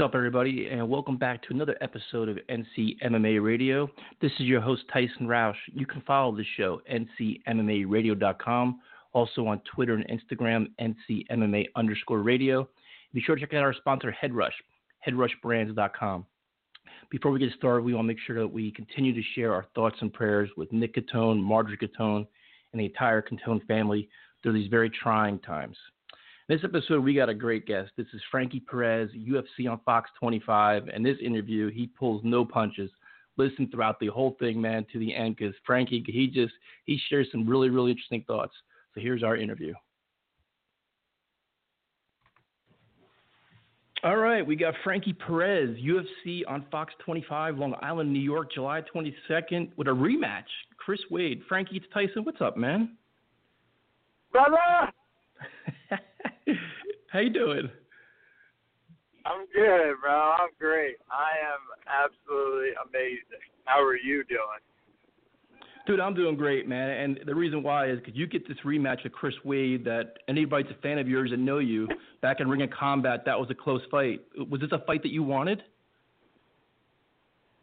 What's up, everybody, and welcome back to another episode of NC MMA Radio. This is your host, Tyson Roush. You can follow the show, ncmmaradio.com, also on Twitter and Instagram, ncmma underscore radio. Be sure to check out our sponsor, Headrush, headrushbrands.com. Before we get started, we want to make sure that we continue to share our thoughts and prayers with Nick Catone, Marjorie Catone, and the entire Catone family through these very trying times. This episode, we got a great guest. This is Frankie Perez, UFC on Fox 25. And this interview, he pulls no punches. Listen throughout the whole thing, man, to the end, because Frankie, he just he shares some really, really interesting thoughts. So here's our interview. All right, we got Frankie Perez, UFC on Fox 25, Long Island, New York, July 22nd, with a rematch. Chris Wade, Frankie, it's Tyson. What's up, man? Brother! How you doing? I'm good, bro. I'm great. I am absolutely amazing. How are you doing? Dude, I'm doing great, man. And the reason why is because you get this rematch with Chris Wade that anybody's a fan of yours and know you back in Ring of Combat. That was a close fight. Was this a fight that you wanted?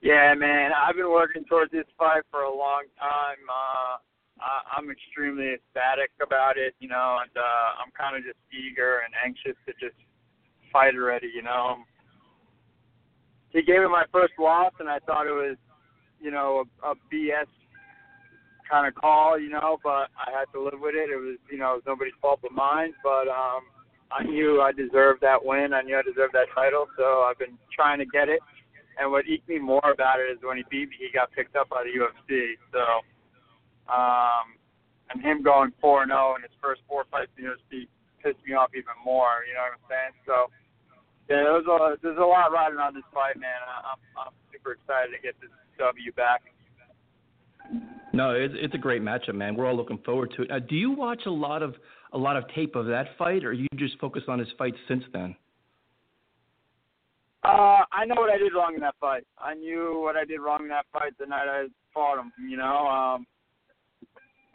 Yeah, man. I've been working towards this fight for a long time. Uh, I, I'm extremely ecstatic about it, you know, and uh, I'm kind of just eager and anxious to just fight already, you know. He gave me my first loss, and I thought it was, you know, a, a BS kind of call, you know, but I had to live with it. It was, you know, it was nobody's fault but mine, but um, I knew I deserved that win. I knew I deserved that title, so I've been trying to get it. And what eked me more about it is when he beat me, he got picked up by the UFC. So um, and him going 4 and 0 in his first four fights in the UFC pissed me off even more. You know what I'm saying? So yeah, there's a there's a lot riding on this fight, man. I'm I'm super excited to get this W back. No, it's it's a great matchup, man. We're all looking forward to it. Now, do you watch a lot of a lot of tape of that fight, or you just focus on his fights since then? Uh, I know what I did wrong in that fight. I knew what I did wrong in that fight the night I fought him. You know, um,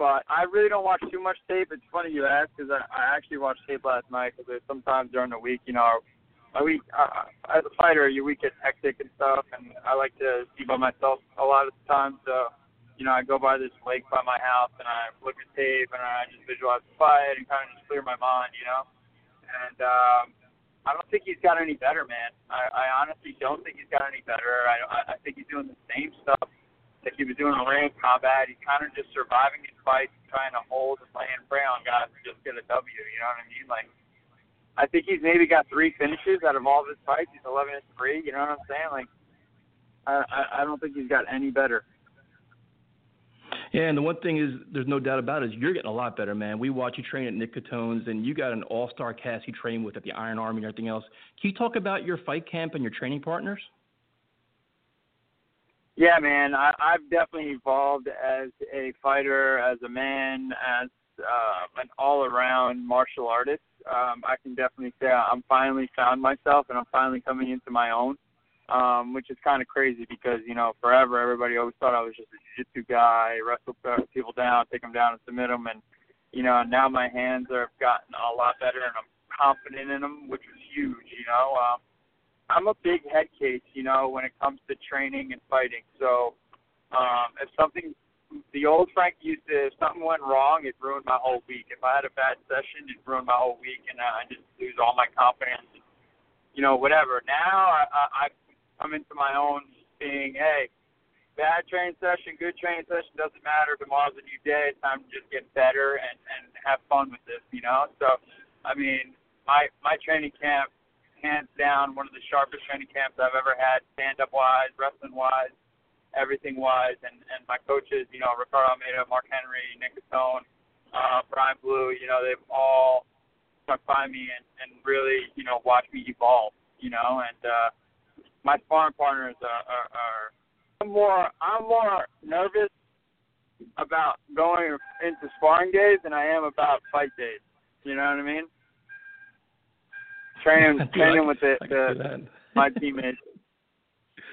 but I really don't watch too much tape. It's funny you ask because I, I actually watched tape last night because sometimes during the week, you know, my week uh, as a fighter, your week gets hectic and stuff, and I like to be by myself a lot of the time. So, you know, I go by this lake by my house and I look at tape and I just visualize the fight and kind of just clear my mind, you know. And um, I don't think he's got any better, man. I, I honestly don't think he's got any better. I, I think he's doing the same stuff that he was doing in ring combat. He's kind of just surviving his fights, trying to hold and lay and pray on guys to just get a W. You know what I mean? Like, I think he's maybe got three finishes out of all of his fights. He's 11 and three. You know what I'm saying? Like, I I, I don't think he's got any better. Yeah, and the one thing is, there's no doubt about it, is you're getting a lot better, man. We watch you train at Nick Catone's, and you got an all-star cast you train with at the Iron Army and everything else. Can you talk about your fight camp and your training partners? Yeah, man, I, I've definitely evolved as a fighter, as a man, as uh, an all-around martial artist. Um, I can definitely say I'm finally found myself, and I'm finally coming into my own, um, which is kind of crazy because you know forever everybody always thought I was just a jiu-jitsu guy, wrestle people down, take them down, and submit them, and you know now my hands have gotten a lot better, and I'm confident in them, which is huge. You know. Um, I'm a big head case, you know, when it comes to training and fighting. So um, if something, the old Frank used to, if something went wrong, it ruined my whole week. If I had a bad session, it ruined my whole week, and I just lose all my confidence. You know, whatever. Now I, I, I come into my own being, hey, bad training session, good training session doesn't matter. Tomorrow's a new day. It's time to just get better and and have fun with this. You know. So, I mean, my my training camp hands down one of the sharpest training camps I've ever had, stand up wise, wrestling wise. everything wise, and and my coaches, you know, Ricardo Almeida, Mark Henry, Nick Catone, uh, Brian Blue, you know, they've all stuck by me and and really, you know, watched me evolve, you know, and uh, my sparring partners are, are, are more I'm more nervous about going into sparring days than I am about fight days. You know what I mean? Training training with the, the my teammates.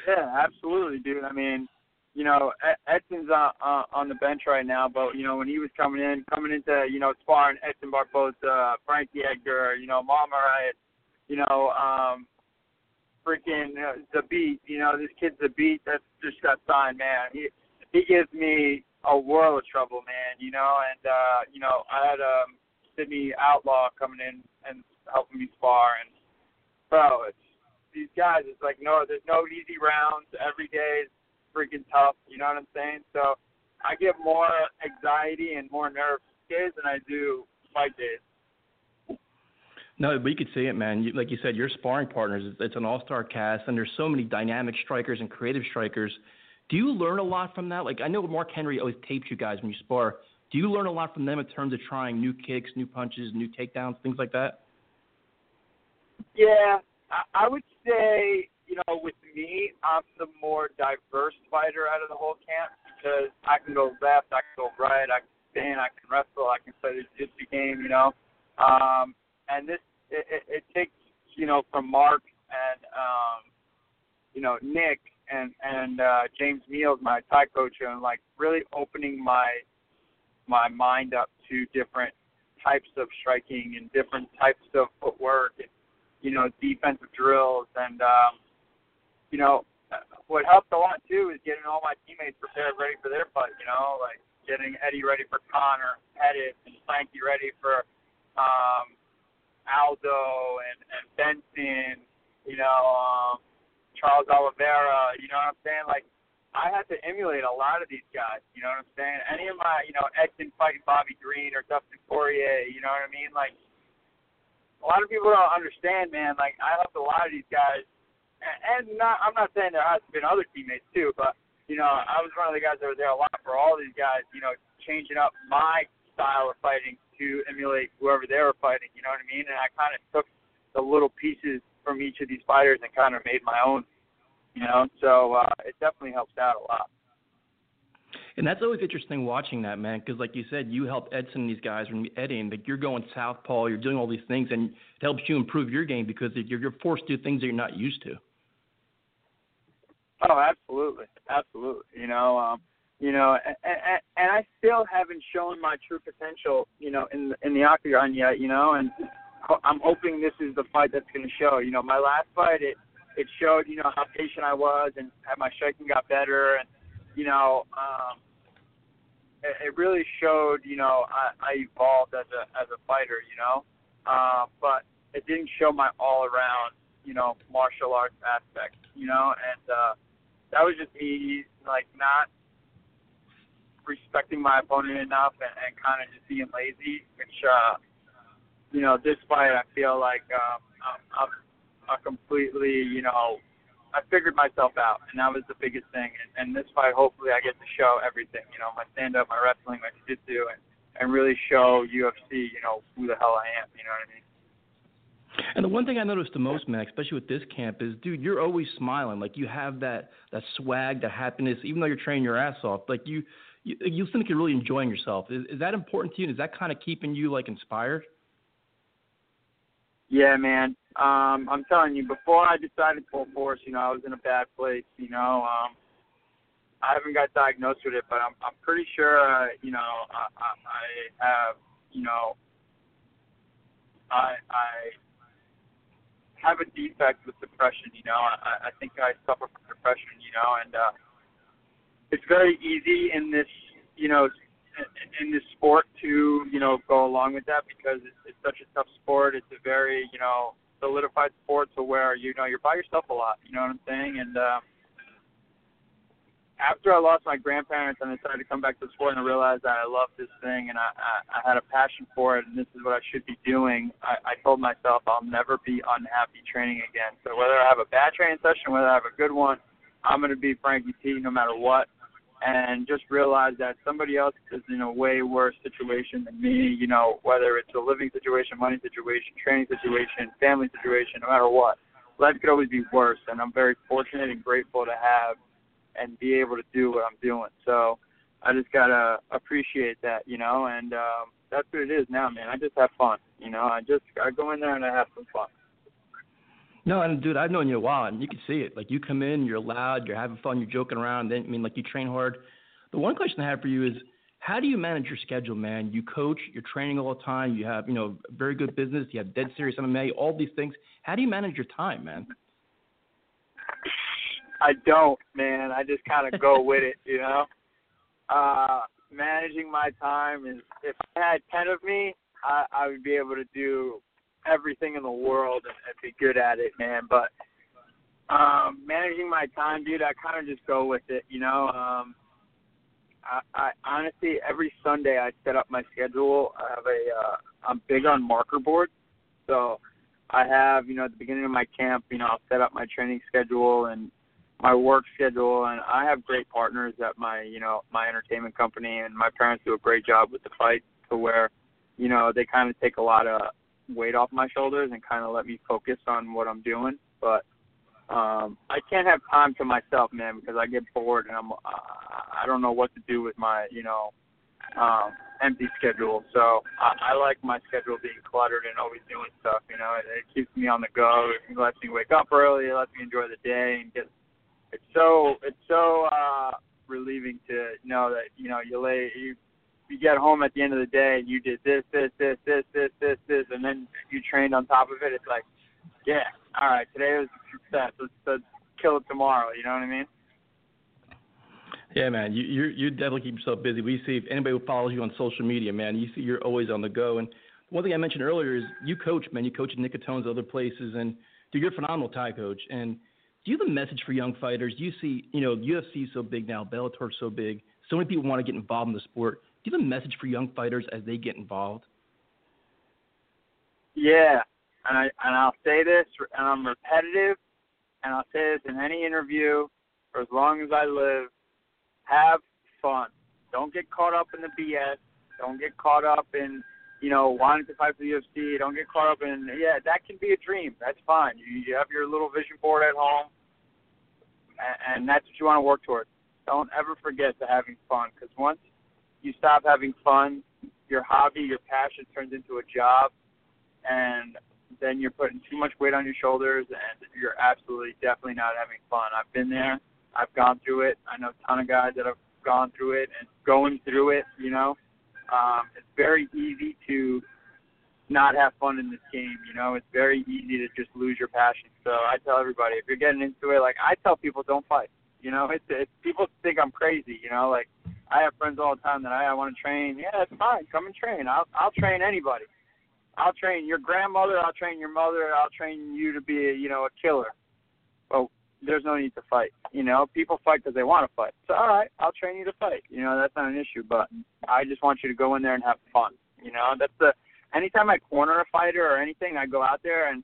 Yeah, absolutely, dude. I mean, you know, Edson's on uh, on the bench right now, but you know when he was coming in, coming into you know sparring Edson Barboza, Frankie Edgar, you know Mama you know, um, freaking uh, the beat. You know, this kid's the beat that just got signed, man. He he gives me a world of trouble, man. You know, and uh, you know I had um Sidney Outlaw coming in and helping me spar, and bro, it's these guys. It's like no, there's no easy rounds. Every day is freaking tough. You know what I'm saying? So I get more anxiety and more nerves days than I do fight days. No, but you could see it, man. You, like you said, your sparring partners, it's an all-star cast, and there's so many dynamic strikers and creative strikers. Do you learn a lot from that? Like I know Mark Henry always tapes you guys when you spar. Do you learn a lot from them in terms of trying new kicks, new punches, new takedowns, things like that? Yeah, I, would say you know with me, I'm the more diverse fighter out of the whole camp because I can go left, I can go right, I can spin, I can wrestle, I can play the jiu-jitsu game, you know. Um, and this it, it, it takes you know from Mark and um, you know Nick and and uh, James Meals, my Thai coach, and like really opening my my mind up to different types of striking and different types of footwork and you know defensive drills and um, you know what helped a lot too is getting all my teammates prepared ready for their fight. You know like getting Eddie ready for Conor, Pettis, and Frankie ready for um, Aldo and, and Benson, you know, um, Charles Oliveira, you know what I'm saying? Like, I had to emulate a lot of these guys, you know what I'm saying? Any of my, you know, Edson fighting Bobby Green or Dustin Poirier, you know what I mean? Like, a lot of people don't understand, man. Like, I helped a lot of these guys, and not, I'm not saying there hasn't been other teammates too, but you know, I was one of the guys that was there a lot for all these guys, you know, changing up my style of fighting to emulate whoever they were fighting. You know what I mean? And I kind of took the little pieces from each of these fighters and kind of made my own. You know, so uh, it definitely helps out a lot. And that's always interesting watching that, man, because like you said, you help Edson and these guys when Eddie, like you're going southpaw, you're doing all these things, and it helps you improve your game because you're, you're forced to do things that you're not used to. Oh, absolutely, absolutely. You know, um, you know, and, and, and I still haven't shown my true potential, you know, in in the octagon yet, you know, and I'm hoping this is the fight that's going to show. You know, my last fight, it it showed, you know, how patient I was and how my striking got better, and you know, um, it, it really showed, you know, I, I evolved as a as a fighter, you know, uh, but it didn't show my all around, you know, martial arts aspect, you know, and uh, that was just me, like not respecting my opponent enough and, and kind of just being lazy, which, uh, you know, this fight I feel like um, I'm, I'm, I'm completely, you know, I figured myself out, and that was the biggest thing. And, and this fight, hopefully, I get to show everything, you know, my stand-up, my wrestling, my jiu-jitsu, and, and really show UFC, you know, who the hell I am. You know what I mean? And the one thing I noticed the most, man, especially with this camp, is, dude, you're always smiling. Like you have that that swag, that happiness, even though you're training your ass off. Like you, you, you seem like you're really enjoying yourself. Is, is that important to you? Is that kind of keeping you like inspired? Yeah, man. Um, I'm telling you, before I decided full force, you know, I was in a bad place. You know, um, I haven't got diagnosed with it, but I'm I'm pretty sure, uh, you know, I, I, I have, you know, I I have a defect with depression. You know, I I think I suffer from depression. You know, and uh, it's very easy in this, you know, in this sport to, you know, go along with that because it's, it's such a tough sport. It's a very, you know, solidified sport to where you know you're by yourself a lot. You know what I'm saying? And um, after I lost my grandparents and I decided to come back to the sport and I realized that I loved this thing and I, I, I had a passion for it and this is what I should be doing, I, I told myself I'll never be unhappy training again. So whether I have a bad training session, whether I have a good one, I'm going to be Frankie T no matter what, and just realize that somebody else is in a way worse situation than me. You know, whether it's a living situation, money situation, training situation, family situation, no matter what. Life could always be worse, and I'm very fortunate and grateful to have and be able to do what I'm doing. So I just gotta appreciate that, you know, and um, that's what it is now, man. I just have fun, you know. I just I go in there and I have some fun. No, and dude, I've known you a while, and you can see it. Like you come in, you're loud, you're having fun, you're joking around. Then I mean, like you train hard. The one question I have for you is, how do you manage your schedule, man? You coach, you're training all the time. You have, you know, very good business. You have dead serious MMA, all these things. How do you manage your time, man? I don't, man. I just kind of go with it, you know. Uh, managing my time is if I had ten of me, I, I would be able to do everything in the world and, and be good at it, man. But um, managing my time, dude, I kind of just go with it, you know. Um, I, I honestly every Sunday I set up my schedule. I have a uh, I'm big on marker boards, so I have you know at the beginning of my camp, you know I'll set up my training schedule and my work schedule, and I have great partners at my you know my entertainment company, and my parents do a great job with the fight to where you know they kind of take a lot of weight off my shoulders and kind of let me focus on what I'm doing. But um, I can't have time to myself, man, because I get bored and I'm I don't know what to do with my you know um, empty schedule. So I, I like my schedule being cluttered and always doing stuff. You know, it, it keeps me on the go. It lets me wake up early. It lets me enjoy the day and get. It's so it's so uh, relieving to know that you know you lay you you get home at the end of the day and you did this, this, this, this, this, this, this, and then you trained on top of it. It's like, yeah, all right, today was a success. Let's, let's kill it tomorrow. You know what I mean? Yeah, man, you you you definitely keep yourself busy. We see if anybody who follows you on social media, man, you see you're always on the go. And one thing I mentioned earlier is you coach, man. You coach at Nick Catone's, other places, and dude, you're a phenomenal Thai coach. And do you have a message for young fighters? You see, you know, UFC is so big now, Bellator's so big. So many people want to get involved in the sport. Do you have a message for young fighters as they get involved? Yeah, and I and I'll say this, and I'm repetitive, and I'll say this in any interview for as long as I live. Have fun. Don't get caught up in the BS. Don't get caught up in you know wanting to fight for the UFC. Don't get caught up in yeah, that can be a dream. That's fine. You, you have your little vision board at home, and, and that's what you want to work towards. Don't ever forget to having fun because once you stop having fun, your hobby, your passion turns into a job, and then you're putting too much weight on your shoulders, and you're absolutely, definitely not having fun. I've been there. I've gone through it. I know a ton of guys that have gone through it and going through it. You know, um, it's very easy to not have fun in this game. You know, it's very easy to just lose your passion. So I tell everybody, if you're getting into it, like I tell people, don't fight. You know, it's, it's people think I'm crazy. You know, like I have friends all the time that I, I want to train. Yeah, that's fine. Come and train. I'll I'll train anybody. I'll train your grandmother. I'll train your mother. I'll train you to be, a, you know, a killer. Well, there's no need to fight. You know, people fight because they want to fight. So all right, I'll train you to fight. You know, that's not an issue. But I just want you to go in there and have fun. You know, that's the. Anytime I corner a fighter or anything, I go out there and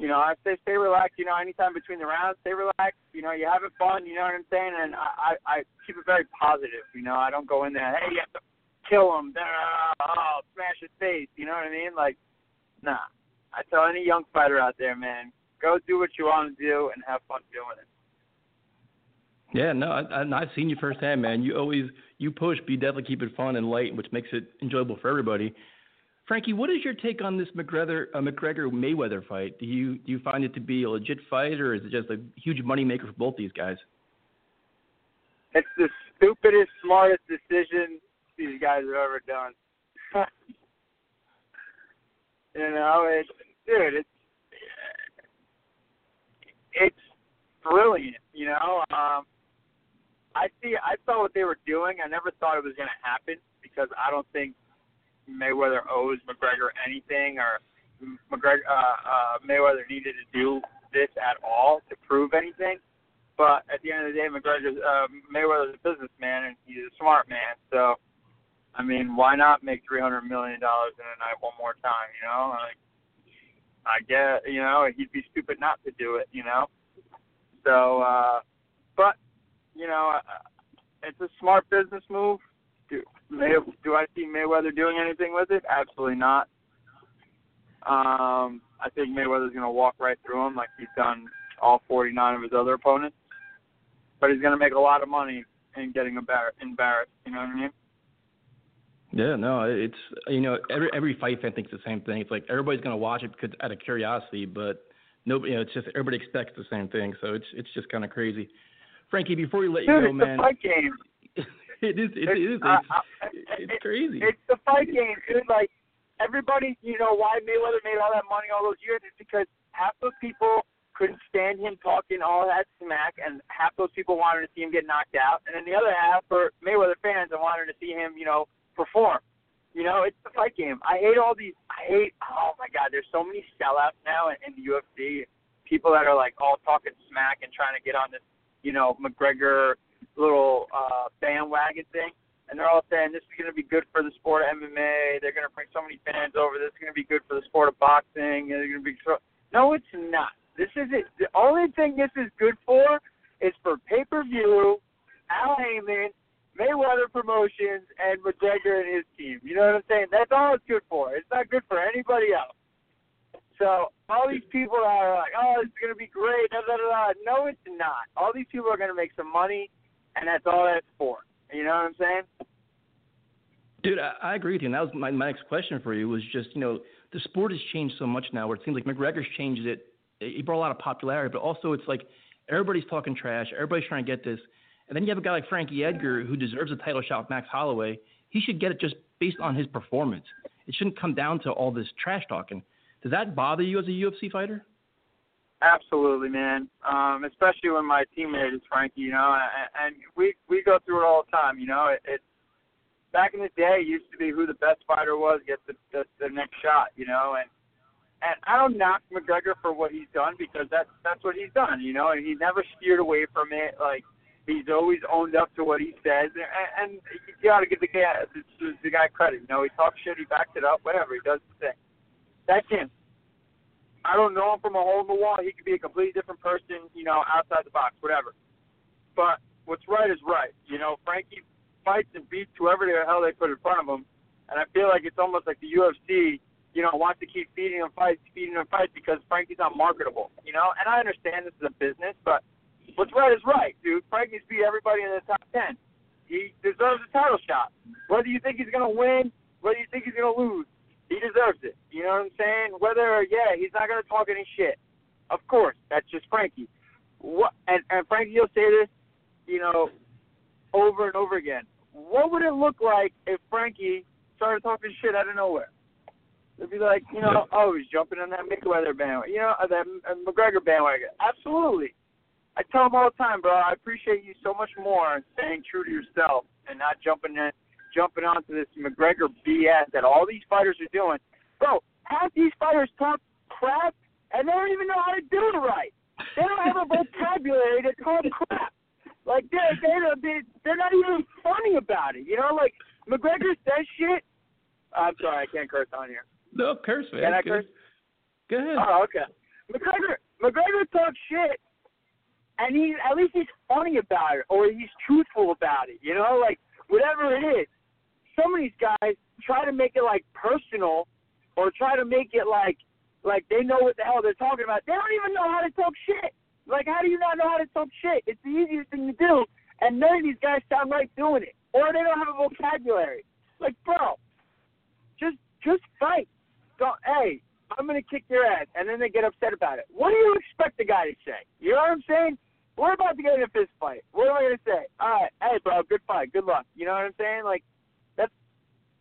you know, I say stay relaxed. You know, anytime between the rounds, stay relaxed. You know, you have it fun. You know what I'm saying? And I, I, I keep it very positive. You know, I don't go in there, hey, you have to kill him, oh, smash his face. You know what I mean? Like, nah. I tell any young fighter out there, man, go do what you want to do and have fun doing it. Yeah, no, I, I, I've seen you firsthand, man. You always you push, but you definitely keep it fun and light, which makes it enjoyable for everybody. Frankie, what is your take on this McGregor uh, McGregor Mayweather fight? Do you do you find it to be a legit fight, or is it just a huge moneymaker for both these guys? It's the stupidest, smartest decision these guys have ever done. you know, it's dude, it's it's brilliant. You know, um, I see. I saw what they were doing. I never thought it was going to happen because I don't think Mayweather owes McGregor anything or McGregor uh, uh, Mayweather needed to do this at all to prove anything. But at the end of the day, McGregor uh, Mayweather's a businessman and he's a smart man. So, I mean, why not make three hundred million dollars in a night one more time? You know, like I get, you know, he'd be stupid not to do it. You know, so. uh but you know, uh, it's a smart business move. Do May, do I see Mayweather doing anything with it? Absolutely not. Um, I think Mayweather's going to walk right through him like he's done all 49 of his other opponents. But he's going to make a lot of money in getting embar- embarrassed. You know what I mean? Yeah, no, it's you know every every fight fan thinks the same thing. It's like everybody's gonna watch it because out of curiosity, but nobody, you know, it's just everybody expects the same thing. So it's it's just kind of crazy. Frankie, before we let you Dude, go, it's man, the fight game. it is it, it is it's, uh, it's it- crazy. It's the fight game, dude. Like everybody, you know, why Mayweather made all that money all those years is because half those people couldn't stand him talking all that smack, and half those people wanted to see him get knocked out, and then the other half were Mayweather fans and wanted to see him, you know, perform. You know, it's the fight game. I hate all these. I hate. Oh my God, there's so many sellouts now in, in the UFC. People that are like all talking smack and trying to get on this, you know, McGregor little uh, bandwagon thing and they're all saying this is going to be good for the sport of MMA. They're going to bring so many fans over. This is going to be good for the sport of boxing. They're going to be so. No, it's not. This is it. The only thing this is good for is for pay per view, Al Haymon, Mayweather Promotions, and McGregor and his team. You know what I'm saying? That's all it's good for. It's not good for anybody else. So all these people are like, oh, it's going to be great. Da, da, da. No, it's not. All these people are going to make some money, and that's all that's for. You know what I'm saying? Dude, I, I agree with you. And that was my, my next question for you was just, you know, the sport has changed so much now where it seems like McGregor's changed it. He brought a lot of popularity, but also it's like everybody's talking trash. Everybody's trying to get this. And then you have a guy like Frankie Edgar who deserves a title shot with Max Holloway. He should get it just based on his performance. It shouldn't come down to all this trash talking. Does that bother you as a UFC fighter? Absolutely, man. Um, especially when my teammate is Frankie, you know, and, we we go through it all the time. You know, it, it back in the day it used to be who the best fighter was gets the, the the next shot. You know, and and I don't knock McGregor for what he's done because that's that's what he's done. You know, and he never steered away from it. Like he's always owned up to what he says, and, and you got to give the guy the, the guy credit. You know, he talks shit, he backs it up, whatever. He does his thing. That's him. I don't know him from a hole in the wall. He could be a completely different person, you know, outside the box, whatever. But what's right is right. You know, Frankie fights and beats whoever the hell they put in front of him, and I feel like it's almost like the UFC, you know, wants to keep feeding him fights, feeding him fights because Frankie's not marketable. You know, and I understand this is a business, but what's right is right, dude. Frankie's beat everybody in the top ten. He deserves a title shot. Whether you think he's gonna win, whether you think he's gonna lose, he deserves it. You know what I'm saying? Whether yeah, he's not gonna talk any shit. Of course, that's just Frankie. What and, and Frankie will say this, you know, over and over again. What would it look like if Frankie started talking shit out of nowhere? It'd be like, you know, oh, he's jumping on that Mayweather bandwagon, you know, uh, that uh, McGregor bandwagon. Absolutely. I tell him all the time, bro. I appreciate you so much more staying true to yourself and not jumping in, jumping onto this McGregor BS that all these fighters are doing. Bro, half these fighters talk crap and they don't even know how to do it right. They don't have a vocabulary to talk crap. Like they're they're they're, they're not even funny about it. You know, like McGregor says shit. I'm sorry, I can't curse on here. No, curse, man. Can I curse? Go ahead. Oh, okay. McGregor McGregor talks shit, and he at least he's funny about it, or he's truthful about it. You know, like whatever it is. Some of these guys try to make it like personal, or try to make it like like they know what the hell they're talking about. They don't even know how to talk shit. Like, how do you not know how to talk shit? It's the easiest thing to do, and none of these guys sound right doing it, or they don't have a vocabulary. Like, bro, just just fight. Go, hey, I'm gonna kick your ass, and then they get upset about it. What do you expect the guy to say? You know what I'm saying? We're about to get in a fist fight. What am I gonna say? All right, hey, bro, good fight, good luck. You know what I'm saying? Like,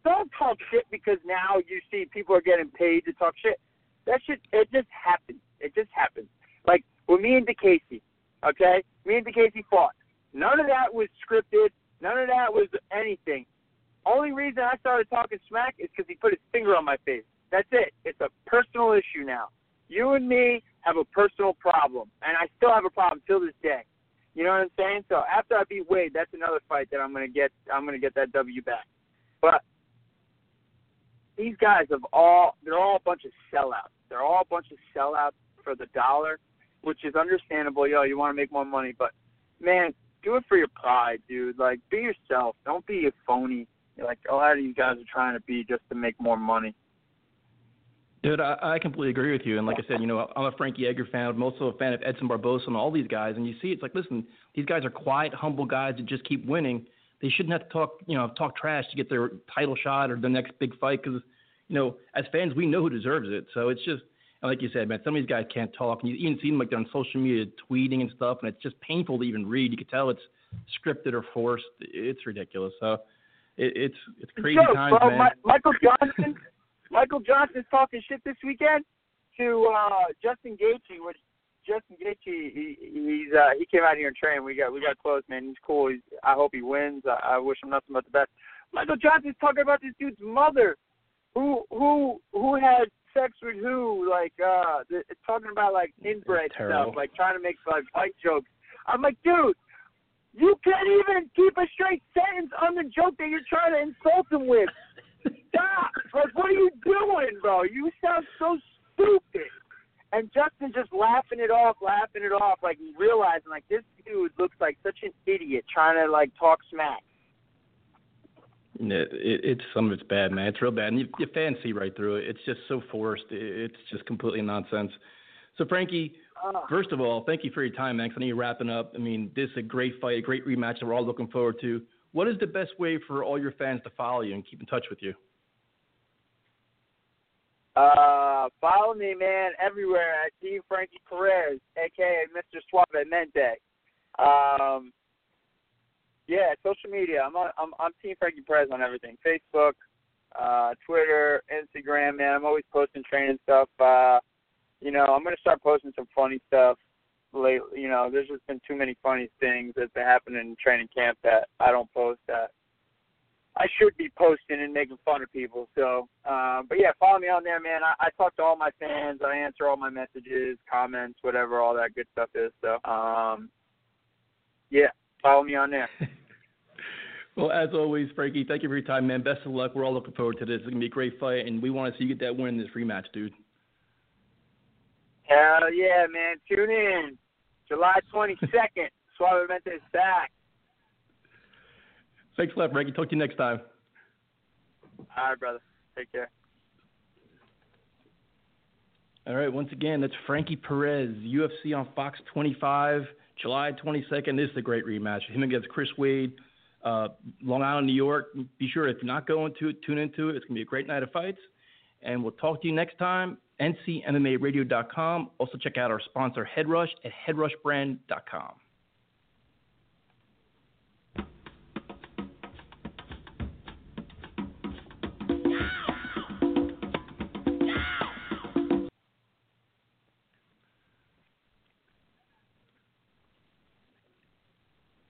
don't talk shit because now you see people are getting paid to talk shit. That shit, it just happens. It just happens. Like with me and DeCasey, okay? Me and DeCasey fought. None of that was scripted. None of that was anything. Only reason I started talking smack is because he put his finger on my face. That's it. It's a personal issue now. You and me have a personal problem, and I still have a problem till this day. You know what I'm saying? So after I beat Wade, that's another fight that I'm gonna get. I'm gonna get that W back. But these guys have all they're all a bunch of sellouts. They're all a bunch of sellouts for the dollar, which is understandable. Yo, you want to make more money, but man, do it for your pride, dude. Like, be yourself. Don't be a phony. Like a lot of you guys are trying to be just to make more money. Dude, I, I completely agree with you. And like I said, you know, I'm a Frankie Edgar fan. I'm also a fan of Edson Barboza and all these guys. And you see, it's like, listen, these guys are quiet, humble guys that just keep winning. They shouldn't have to talk, you know, talk trash to get their title shot or the next big fight because, you know, as fans, we know who deserves it. So it's just, like you said, man, some of these guys can't talk. And you even see them like they're on social media tweeting and stuff, and it's just painful to even read. You can tell it's scripted or forced. It's ridiculous. So it, it's it's crazy Joke, times, bro. man. My, Michael Johnson, Michael Johnson's talking shit this weekend to uh Justin Gaethje, which Justin Gaethje, he, he's uh he came out here and trained. We got we got close, man. He's cool. He's, I hope he wins. I, I wish him nothing but the best. Michael Johnson's talking about this dude's mother, who who who had sex with who, like uh the, talking about like inbred stuff, like trying to make like fight jokes. I'm like, dude, you can't even keep a straight sentence on the joke that you're trying to insult him with. Stop! Like, what are you doing, bro? You sound so. And Justin just laughing it off, laughing it off, like realizing like this dude looks like such an idiot trying to like talk smack. It, it, it's some of it's bad, man. It's real bad, and you, you fans see right through it. It's just so forced. It, it's just completely nonsense. So, Frankie, Uh, first of all, thank you for your time, man. I know you're wrapping up. I mean, this is a great fight, a great rematch that we're all looking forward to. What is the best way for all your fans to follow you and keep in touch with you? Uh, follow me, man, everywhere at Team Frankie Perez, aka Mr. Suavemente. Um, yeah, social media. I'm on. I'm, I'm Team Frankie Perez on everything. Facebook, uh, Twitter, Instagram. Man, I'm always posting training stuff. Uh, you know, I'm gonna start posting some funny stuff. Lately, you know, there's just been too many funny things that's been happening in training camp that I don't post that I should be posting and making fun of people. So, um, but yeah, follow me on there, man. I, I talk to all my fans. I answer all my messages, comments, whatever, all that good stuff is. So, um, yeah, follow me on there. Well, as always, Frankie, thank you for your time, man. Best of luck. We're all looking forward to this. It's gonna be a great fight, and we want to see you get that win in this rematch, dude. Hell yeah, man. Tune in. July 22nd. Suavemente is back. Thanks a lot, Frankie. Talk to you next time. All right, brother. Take care. All right, once again, that's Frankie Perez, UFC on Fox 25, July 22nd. This is a great rematch. Him against Chris Wade, uh, Long Island, New York. Be sure if you're not going to it, tune into it. It's going to be a great night of fights. And we'll talk to you next time. NCMMARadio.com. Also check out our sponsor, Headrush at headrushbrand.com.